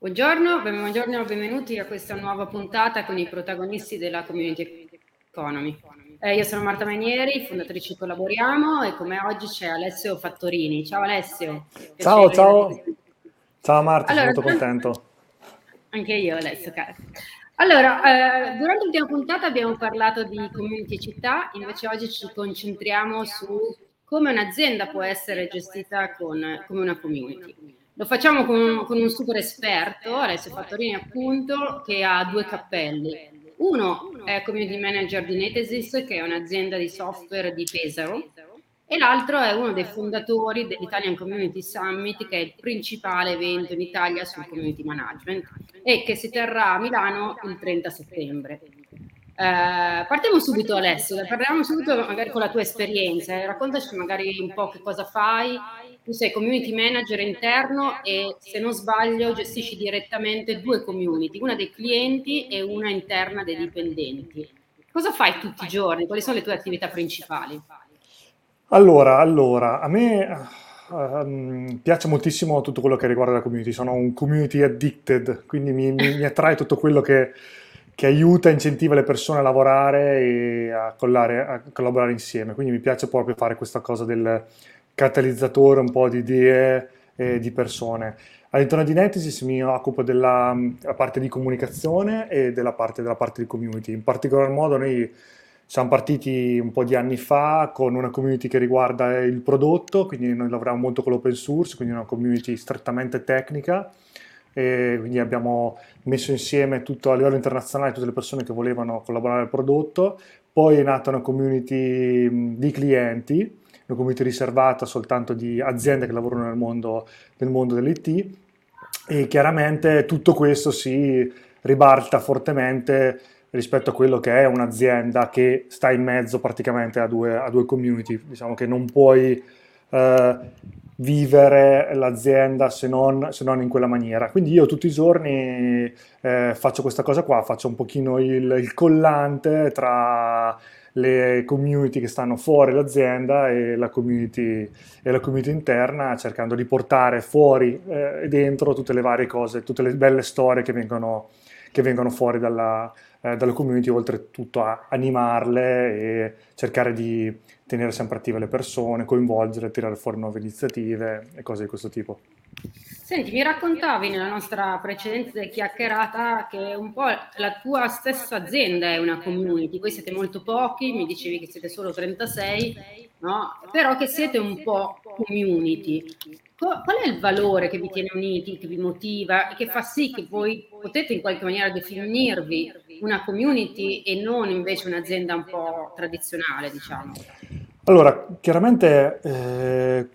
Buongiorno, buongiorno, benvenuti a questa nuova puntata con i protagonisti della Community Economy. Eh, io sono Marta Manieri, fondatrice Collaboriamo e come oggi c'è Alessio Fattorini. Ciao Alessio. Ciao, ciao. Ciao Marta, allora, sono molto contento. Anche io Alessio, caro. Allora, eh, durante l'ultima puntata abbiamo parlato di community città, invece oggi ci concentriamo su come un'azienda può essere gestita con, come una community. Lo facciamo con, con un super esperto, Alessio Fattorini appunto, che ha due cappelli. Uno è community manager di Netesis, che è un'azienda di software di Pesaro, e l'altro è uno dei fondatori dell'Italian Community Summit, che è il principale evento in Italia sul community management e che si terrà a Milano il 30 settembre. Eh, partiamo subito Alessio, parliamo subito magari con la tua esperienza, raccontaci magari un po' che cosa fai, tu sei community manager interno e se non sbaglio gestisci direttamente due community, una dei clienti e una interna dei dipendenti. Cosa fai tutti i giorni? Quali sono le tue attività principali? Allora, allora a me um, piace moltissimo tutto quello che riguarda la community, sono un community addicted, quindi mi, mi, mi attrae tutto quello che che aiuta, incentiva le persone a lavorare e a, collare, a, collaborare insieme. Quindi mi piace proprio fare questa cosa del catalizzatore un po' di idee e di persone. All'interno di Netesis mi occupo della parte di comunicazione e della parte, della parte di community. In particolar modo noi siamo partiti un po' di anni fa con una community che riguarda il prodotto, quindi noi lavoriamo molto con l'open source, quindi una community strettamente tecnica e quindi abbiamo messo insieme tutto a livello internazionale tutte le persone che volevano collaborare al prodotto, poi è nata una community di clienti, una community riservata soltanto di aziende che lavorano nel mondo, nel mondo dell'IT e chiaramente tutto questo si ribalta fortemente rispetto a quello che è un'azienda che sta in mezzo praticamente a due, a due community, diciamo che non puoi eh, vivere l'azienda se non, se non, in quella maniera. Quindi io tutti i giorni eh, faccio questa cosa qua, faccio un pochino il, il, collante tra le community che stanno fuori l'azienda e la community, e la community interna, cercando di portare fuori eh, e dentro tutte le varie cose, tutte le belle storie che vengono, che vengono fuori dalla, eh, dalla community, oltretutto a animarle e cercare di tenere sempre attive le persone, coinvolgere, tirare fuori nuove iniziative e cose di questo tipo. Senti, mi raccontavi nella nostra precedente chiacchierata che un po' la tua stessa azienda è una community, voi siete molto pochi, mi dicevi che siete solo 36, no? però che siete un po' community. Qual è il valore che vi tiene uniti, che vi motiva e che fa sì che voi potete in qualche maniera definirvi una community e non invece un'azienda un po' tradizionale, diciamo? Allora, chiaramente eh,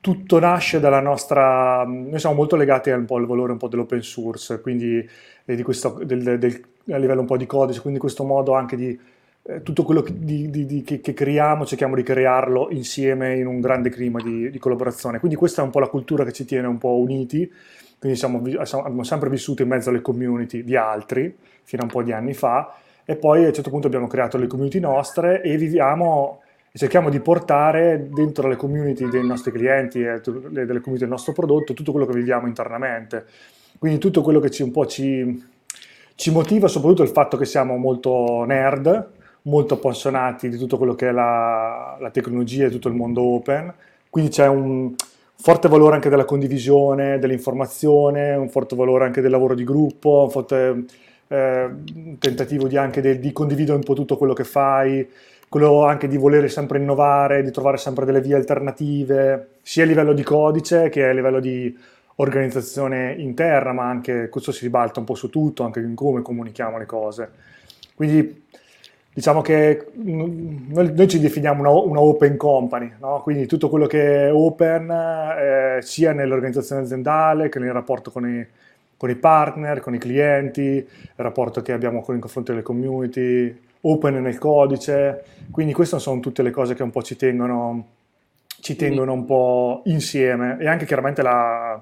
tutto nasce dalla nostra... Noi siamo molto legati al valore un po' dell'open source, quindi eh, questo, del, del, a livello un po' di codice, quindi questo modo anche di eh, tutto quello che, di, di, di, che, che, creiamo, cerchiamo di crearlo insieme in un grande clima di, collaborazione. Quindi questa è un po' la cultura che ci tiene un po' uniti, quindi siamo, abbiamo sempre vissuto in mezzo alle community di altri, fino a un po' di anni fa, e poi a un certo punto abbiamo creato le community nostre e viviamo e cerchiamo di portare dentro le community dei nostri clienti e delle community del nostro prodotto tutto quello che viviamo internamente. Quindi tutto quello che ci, un po' ci, ci motiva, soprattutto il fatto che siamo molto nerd, molto appassionati di tutto quello che è la, la tecnologia e tutto il mondo open, quindi c'è un forte valore anche della condivisione, dell'informazione, un forte valore anche del lavoro di gruppo, un forte eh, tentativo di, anche de, di condividere un po' tutto quello che fai, quello anche di volere sempre innovare, di trovare sempre delle vie alternative, sia a livello di codice che a livello di organizzazione interna, ma anche questo si ribalta un po' su tutto, anche in come comunichiamo le cose. Quindi diciamo che noi, noi ci definiamo una, una open company, no? quindi tutto quello che è open eh, sia nell'organizzazione aziendale che nel rapporto con i, con i, partner, con i clienti, il rapporto che abbiamo con il confronto delle community, open nel codice, quindi queste sono tutte le cose che un po' ci tengono, ci tengono un po' insieme. E anche chiaramente la,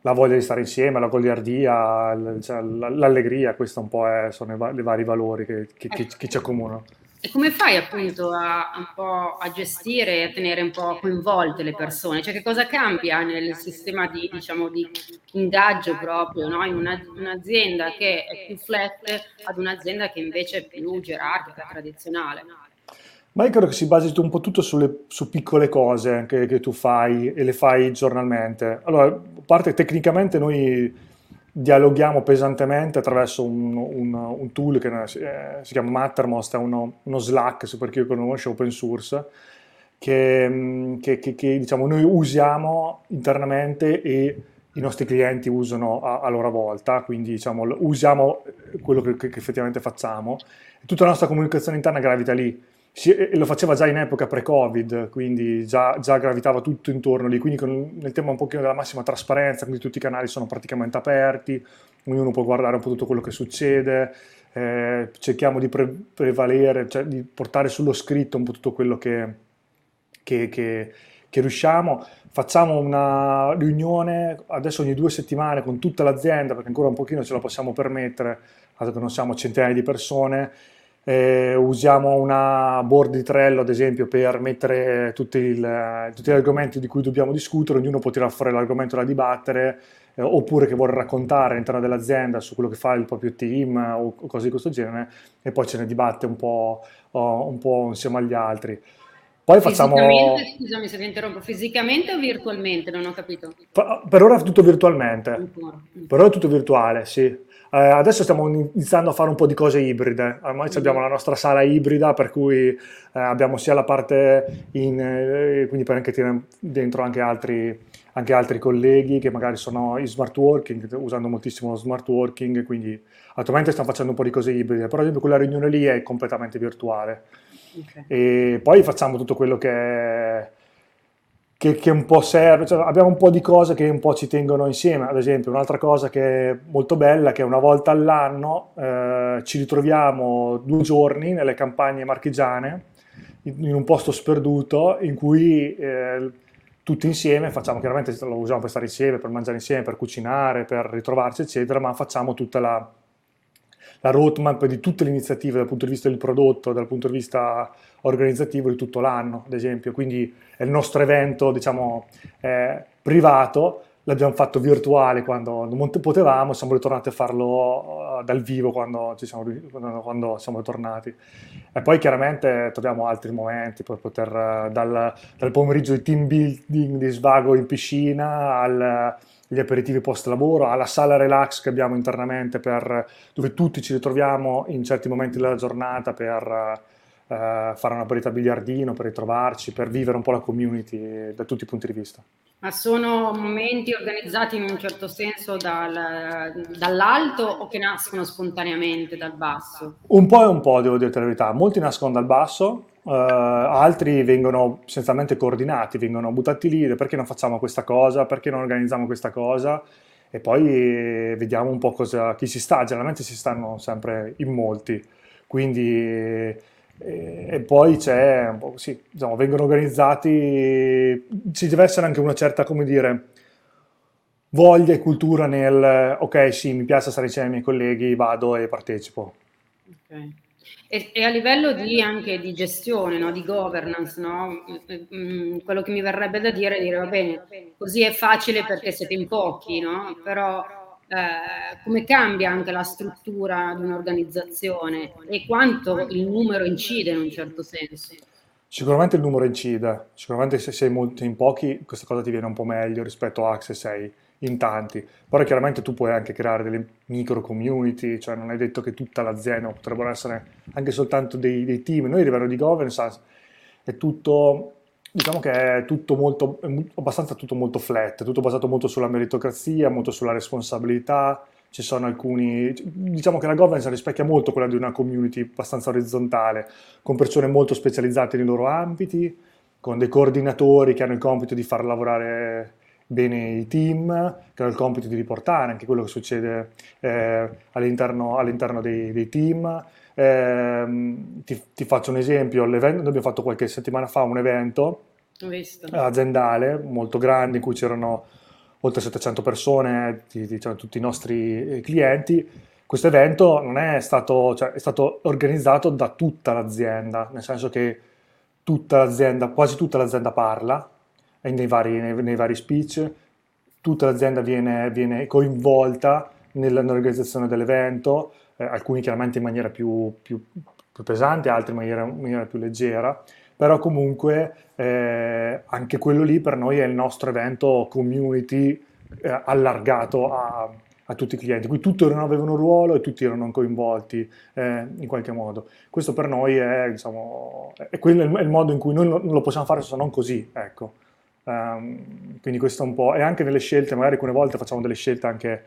la voglia di stare insieme, la goliardia, cioè, l'allegria, questo un po' è, sono i, vari valori che, che, che, che ci accomunano. E come fai appunto a, a gestire e a tenere un po' coinvolte le persone? Cioè che cosa cambia nel sistema di, diciamo, di ingaggio proprio no? in una, un'azienda che è più flat ad un'azienda che invece è più gerarchica, tradizionale? Ma io credo che si basi un po' tutto sulle, su piccole cose che, che tu fai e le fai giornalmente. Allora, a parte tecnicamente noi dialoghiamo pesantemente attraverso un, un, un tool che eh, si chiama Mattermost, è uno, uno, Slack, per chi lo conosce, open source, che, mm, che, che, che diciamo, noi usiamo internamente e i nostri clienti usano a, a loro volta, quindi diciamo, usiamo quello che, effettivamente facciamo. Tutta la nostra comunicazione interna gravita lì lo faceva già in epoca pre-Covid, quindi già, già, gravitava tutto intorno lì, quindi con, nel tema un pochino della massima trasparenza, quindi tutti i canali sono praticamente aperti, ognuno può guardare un po' tutto quello che succede, eh, cerchiamo di pre- prevalere, cioè di portare sullo scritto un po' tutto quello che, che, che, che riusciamo. Facciamo una riunione adesso ogni due settimane con tutta l'azienda, perché ancora un pochino ce la possiamo permettere, dato che non siamo centinaia di persone, eh, usiamo una board di Trello ad esempio per mettere tutti, il, tutti, gli argomenti di cui dobbiamo discutere, ognuno può tirare fuori l'argomento da dibattere eh, oppure che vuole raccontare all'interno dell'azienda su quello che fa il proprio team o, cose di questo genere e poi ce ne dibatte un po', oh, un po insieme agli altri. Poi facciamo... Scusami se vi interrompo, fisicamente o virtualmente? Non ho capito. Per ora è tutto virtualmente. Per ora è tutto virtuale, sì. Eh, adesso stiamo iniziando a fare un po' di cose ibride, ormai mm. abbiamo la nostra sala ibrida per cui eh, abbiamo sia la parte in, eh, quindi per anche tirare dentro anche altri, anche altri colleghi che magari sono in smart working, usando moltissimo lo smart working, quindi attualmente stiamo facendo un po' di cose ibride, però ad esempio quella riunione lì è completamente virtuale. Okay. E poi facciamo tutto quello che è che, che, un po' serve, cioè abbiamo un po' di cose che un po' ci tengono insieme, ad esempio un'altra cosa che è molto bella è che una volta all'anno eh, ci ritroviamo due giorni nelle campagne marchigiane in, un posto sperduto in cui eh, tutti insieme facciamo, chiaramente lo usiamo per stare insieme, per mangiare insieme, per cucinare, per ritrovarci eccetera, ma facciamo tutta la, la roadmap di tutte le iniziative dal punto di vista del prodotto, dal punto di vista organizzativo di tutto l'anno, ad esempio. Quindi è il nostro evento, diciamo, eh, privato, l'abbiamo fatto virtuale quando non potevamo, siamo ritornati a farlo uh, dal vivo quando, siamo, quando, siamo ritornati. E poi chiaramente troviamo altri momenti per poter, uh, dal, dal, pomeriggio di team building, di svago in piscina, al gli aperitivi post lavoro, alla sala relax che abbiamo internamente per, dove tutti ci ritroviamo in certi momenti della giornata per uh, fare una partita a biliardino, per ritrovarci, per vivere un po' la community da tutti i punti di vista. Ma sono momenti organizzati in un certo senso dal, dall'alto o che nascono spontaneamente dal basso? Un po' e un po', devo dire la verità. Molti nascono dal basso, Uh, altri vengono essenzialmente coordinati, vengono buttati lì, perché non facciamo questa cosa, perché non organizziamo questa cosa e poi vediamo un po' cosa, chi si sta, generalmente si stanno sempre in molti, quindi e, e poi c'è, sì, diciamo, vengono organizzati, ci deve essere anche una certa, come dire, voglia e cultura nel, ok sì, mi piace stare insieme ai miei colleghi, vado e partecipo. Okay. E, e, a livello di, anche di gestione, no? di governance, no? Mm, mm, quello che mi verrebbe da dire è dire va bene, così è facile perché siete in pochi, no? però eh, come cambia anche la struttura di un'organizzazione e quanto il numero incide in un certo senso? Sicuramente il numero incide, sicuramente se sei molto in pochi questa cosa ti viene un po' meglio rispetto a se sei in tanti, però chiaramente tu puoi anche creare delle micro community, cioè non è detto che tutta l'azienda, potrebbero essere anche soltanto dei, dei team. Noi a livello di governance è tutto, diciamo che è tutto molto, è abbastanza tutto molto flat, tutto basato molto sulla meritocrazia, molto sulla responsabilità, ci sono alcuni, diciamo che la governance rispecchia molto quella di una community abbastanza orizzontale, con persone molto specializzate nei loro ambiti, con dei coordinatori che hanno il compito di far lavorare bene i team, che hanno il compito di riportare anche quello che succede eh, all'interno, all'interno dei, dei, team. Eh, ti, ti, faccio un esempio, noi abbiamo fatto qualche settimana fa un evento aziendale molto grande in cui c'erano oltre 700 persone, diciamo, tutti i nostri clienti. questo evento non è stato, cioè, è stato organizzato da tutta l'azienda, nel senso che tutta l'azienda, quasi tutta l'azienda parla nei vari, nei, nei vari speech, tutta l'azienda viene, viene coinvolta nell'organizzazione dell'evento, eh, alcuni chiaramente in maniera più, più, più pesante, altri in maniera, in maniera, più leggera, però comunque eh, anche quello lì per noi è il nostro evento community eh, allargato a, a tutti i clienti, qui tutti non avevano un ruolo e tutti erano coinvolti eh, in qualche modo. Questo per noi è, diciamo, è, quello, è il modo in cui noi non lo possiamo fare se non così, ecco. Um, quindi questo è un po', e anche nelle scelte, magari alcune volte facciamo delle scelte anche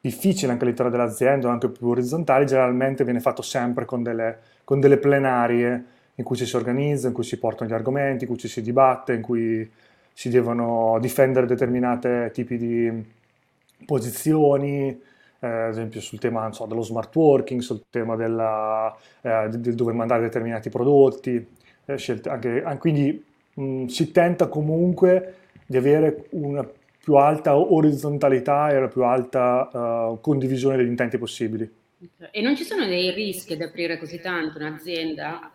difficili anche all'interno dell'azienda, anche più orizzontali, generalmente viene fatto sempre con delle, con delle plenarie in cui ci si organizza, in cui si portano gli argomenti, in cui ci si dibatte, in cui si devono difendere determinati tipi di posizioni, eh, ad esempio sul tema so, dello smart working, sul tema della, eh, del dove mandare determinati prodotti, eh, scelte, anche, quindi mh, si tenta comunque di avere una più alta orizzontalità e una più alta uh, condivisione degli intenti possibili. E non ci sono dei rischi ad aprire così tanto un'azienda?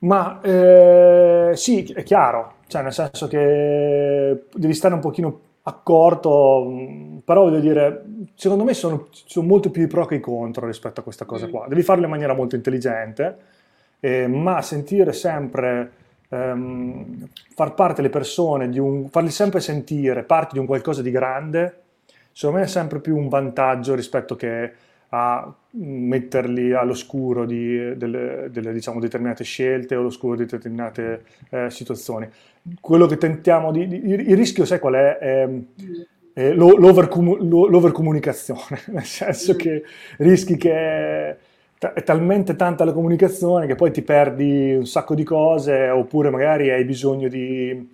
Ma eh, sì, è chiaro, cioè nel senso che devi stare un pochino accorto, mm, però voglio dire, secondo me sono, sono molto più i pro che i contro rispetto a questa cosa mm. qua. Devi farlo in maniera molto intelligente, eh, ma sentire sempre, ehm, far parte le persone, di un, farli sempre sentire parte di un qualcosa di grande, secondo me è sempre più un vantaggio rispetto che a metterli all'oscuro di delle, delle diciamo, determinate scelte o all'oscuro di determinate eh, situazioni. Quello che tentiamo di, di, Il rischio, sai qual è? è, è l'overcomunicazione, nel senso che rischi che è talmente tanta la comunicazione che poi ti perdi un sacco di cose oppure magari hai bisogno di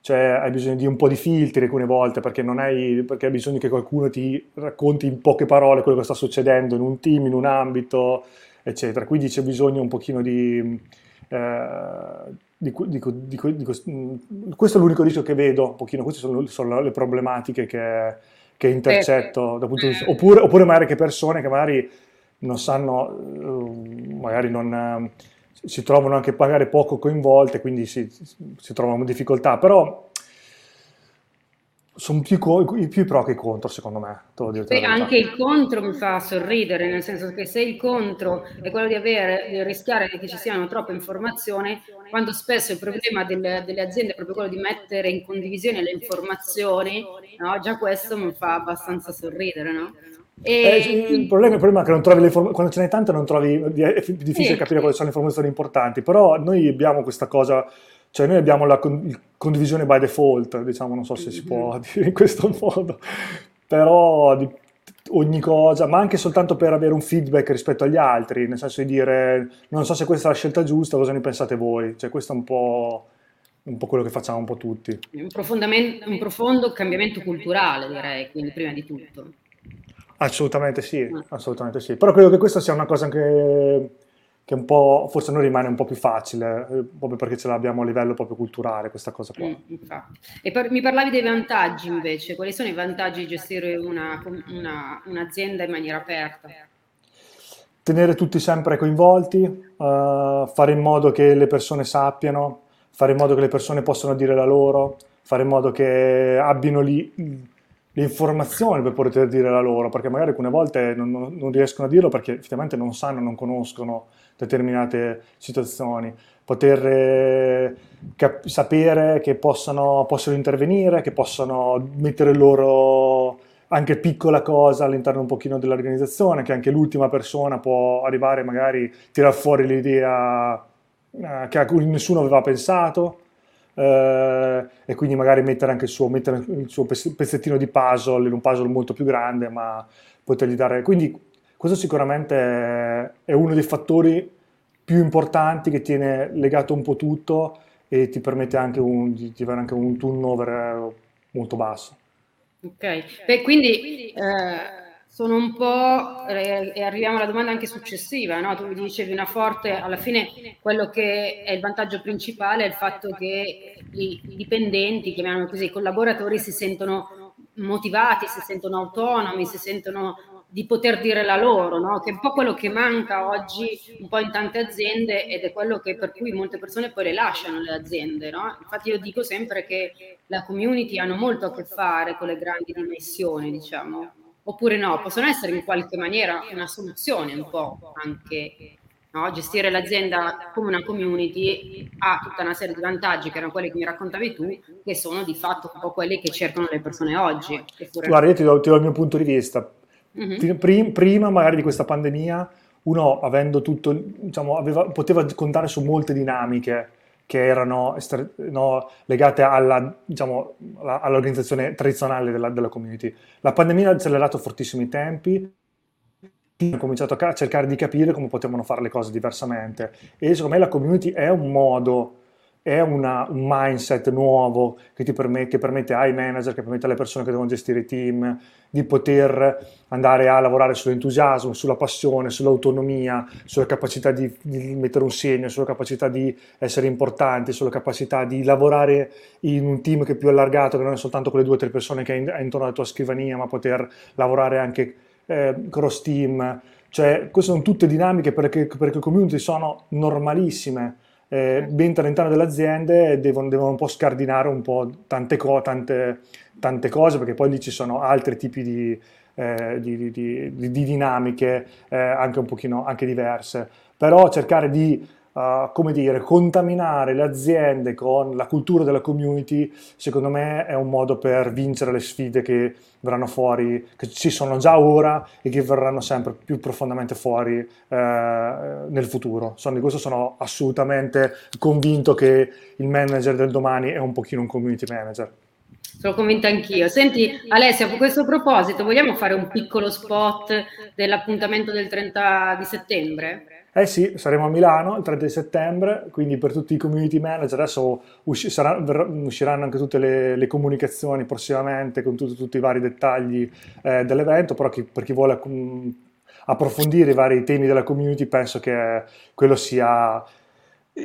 cioè hai bisogno di un po' di filtri alcune volte perché, non hai, perché hai bisogno che qualcuno ti racconti in poche parole quello che sta succedendo in un team, in un ambito, eccetera. Quindi c'è bisogno un pochino di... Eh, di, di, di, questo è l'unico rischio che vedo, un pochino, queste sono, sono le problematiche che, che intercetto, eh, punto di vista, oppure, oppure magari che persone che magari non sanno, eh, magari non si trovano anche magari poco coinvolte, quindi si, si trovano difficoltà, però sono più, più pro che contro, secondo me. Beh, anche il contro mi fa sorridere, nel senso che se il contro è quello di, avere, di rischiare che ci siano troppe informazioni, quando spesso il problema delle, delle, aziende è proprio quello di mettere in condivisione le informazioni, no? già questo mi fa abbastanza sorridere, no? E... Eh, il, problema, il, problema, è che non trovi le inform- quando ce n'è tante non trovi, è difficile sì. capire quali sono le informazioni importanti, però noi abbiamo questa cosa, cioè noi abbiamo la con- condivisione by default, diciamo, non so se si può dire in questo modo, però di ogni cosa, ma anche soltanto per avere un feedback rispetto agli altri, nel senso di dire non so se questa è la scelta giusta, cosa ne pensate voi? Cioè questo è un po' un po' quello che facciamo un po' tutti. Un, un profondo cambiamento culturale, direi, quindi prima di tutto. Assolutamente sì, mm. assolutamente sì. Però credo che questa sia una cosa che, che un po', forse a noi rimane un po' più facile, eh, proprio perché ce l'abbiamo a livello proprio culturale, questa cosa qua. Mm, e per, mi parlavi dei vantaggi invece, quali sono i vantaggi di gestire una, una, un'azienda in maniera aperta? Tenere tutti sempre coinvolti, uh, fare in modo che le persone sappiano, fare in modo che le persone possano dire la loro, fare in modo che abbiano lì le informazioni per poter dire la loro, perché magari alcune volte non, non, non, riescono a dirlo perché effettivamente non sanno, non conoscono determinate situazioni. Poter eh, cap- sapere che possano, possono intervenire, che possono mettere loro anche piccola cosa all'interno un pochino dell'organizzazione, che anche l'ultima persona può arrivare magari a tirare fuori l'idea eh, che a cui nessuno aveva pensato eh, e quindi magari mettere anche il suo, mettere il suo pezzettino di puzzle in un puzzle molto più grande, ma potergli dare... Quindi questo sicuramente è uno dei fattori più importanti che tiene legato un po' tutto e ti permette anche un, di, di avere anche un turnover molto basso. Ok, Beh, quindi eh, sono un po', eh, e arriviamo alla domanda anche successiva, no? tu mi dicevi una forte, alla fine quello che è il vantaggio principale è il fatto che i, dipendenti, chiamiamolo così, i collaboratori si sentono motivati, si sentono autonomi, si sentono di poter dire la loro, no? che è un po' quello che manca oggi un po' in tante aziende ed è quello che, per cui molte persone poi le lasciano le aziende. No? Infatti io dico sempre che la community hanno molto a che fare con le grandi dimensioni, diciamo. Oppure no, possono essere in qualche maniera una soluzione un po' anche No? Gestire l'azienda come una community ha tutta una serie di vantaggi che erano quelli che mi raccontavi tu, che sono di fatto un po' quelli che cercano le persone oggi. Guarda, io ti do, ti do, il mio punto di vista. Mm-hmm. Prima magari di questa pandemia, uno avendo tutto, diciamo, aveva, poteva contare su molte dinamiche che erano no, legate alla, diciamo, all'organizzazione tradizionale della, della community. La pandemia ha accelerato fortissimi tempi, hanno cominciato a cercare di capire come potevano fare le cose diversamente e secondo me la community è un modo, è una, un mindset nuovo che ti permette, che permette ai manager, che permette alle persone che devono gestire i team di poter andare a lavorare sull'entusiasmo, sulla passione, sull'autonomia, sulla capacità di, di mettere un segno, sulla capacità di essere importanti, sulla capacità di lavorare in un team che è più allargato, che non è soltanto quelle due o tre persone che hai intorno alla tua scrivania, ma poter lavorare anche eh, cross team, cioè queste sono tutte dinamiche perché, perché community sono normalissime, eh, all'interno delle aziende devono, devono, un po' scardinare un po' tante, co- tante, tante, cose perché poi lì ci sono altri tipi di, eh, di, di, di dinamiche eh, anche un pochino anche diverse, però cercare di uh, come dire, contaminare le aziende con la cultura della community, secondo me è un modo per vincere le sfide che verranno fuori, che ci sono già ora e che verranno sempre più profondamente fuori uh, nel futuro. Sono, di questo sono assolutamente convinto che il manager del domani è un pochino un community manager. Sono convinta anch'io. Senti Alessia, a questo proposito, vogliamo fare un piccolo spot dell'appuntamento del 30 di settembre? Eh sì, saremo a Milano il 30 settembre, quindi per tutti i community manager adesso usci- ver- usciranno anche tutte le, le comunicazioni prossimamente con tu- tutti i vari dettagli eh, dell'evento, però chi, per chi vuole um, approfondire i vari temi della community penso che quello sia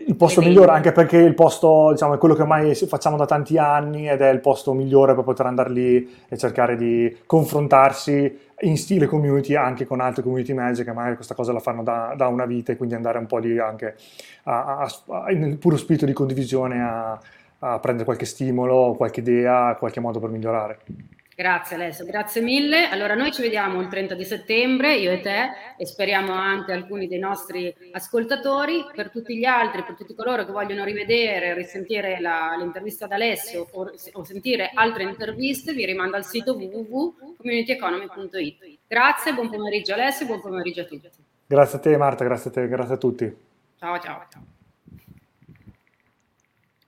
il posto migliore, anche perché il posto diciamo, è quello che ormai facciamo da tanti anni ed è il posto migliore per poter andare lì e cercare di confrontarsi in stile community anche con altri community manager che magari questa cosa la fanno da, da una vita e quindi andare un po' lì anche a, a, a, nel puro spirito di condivisione a, a prendere qualche stimolo, qualche idea, qualche modo per migliorare. Grazie Alessio, grazie mille. Allora noi ci vediamo il 30 di settembre, io e te, e speriamo anche alcuni dei nostri ascoltatori. Per tutti gli altri, per tutti coloro che vogliono rivedere, risentire la, l'intervista ad Alessio o, o, sentire altre interviste, vi rimando al sito www.communityeconomy.it. Grazie, buon pomeriggio Alessio, buon pomeriggio a tutti. Grazie a te Marta, grazie a te, grazie a tutti. Ciao ciao. ciao.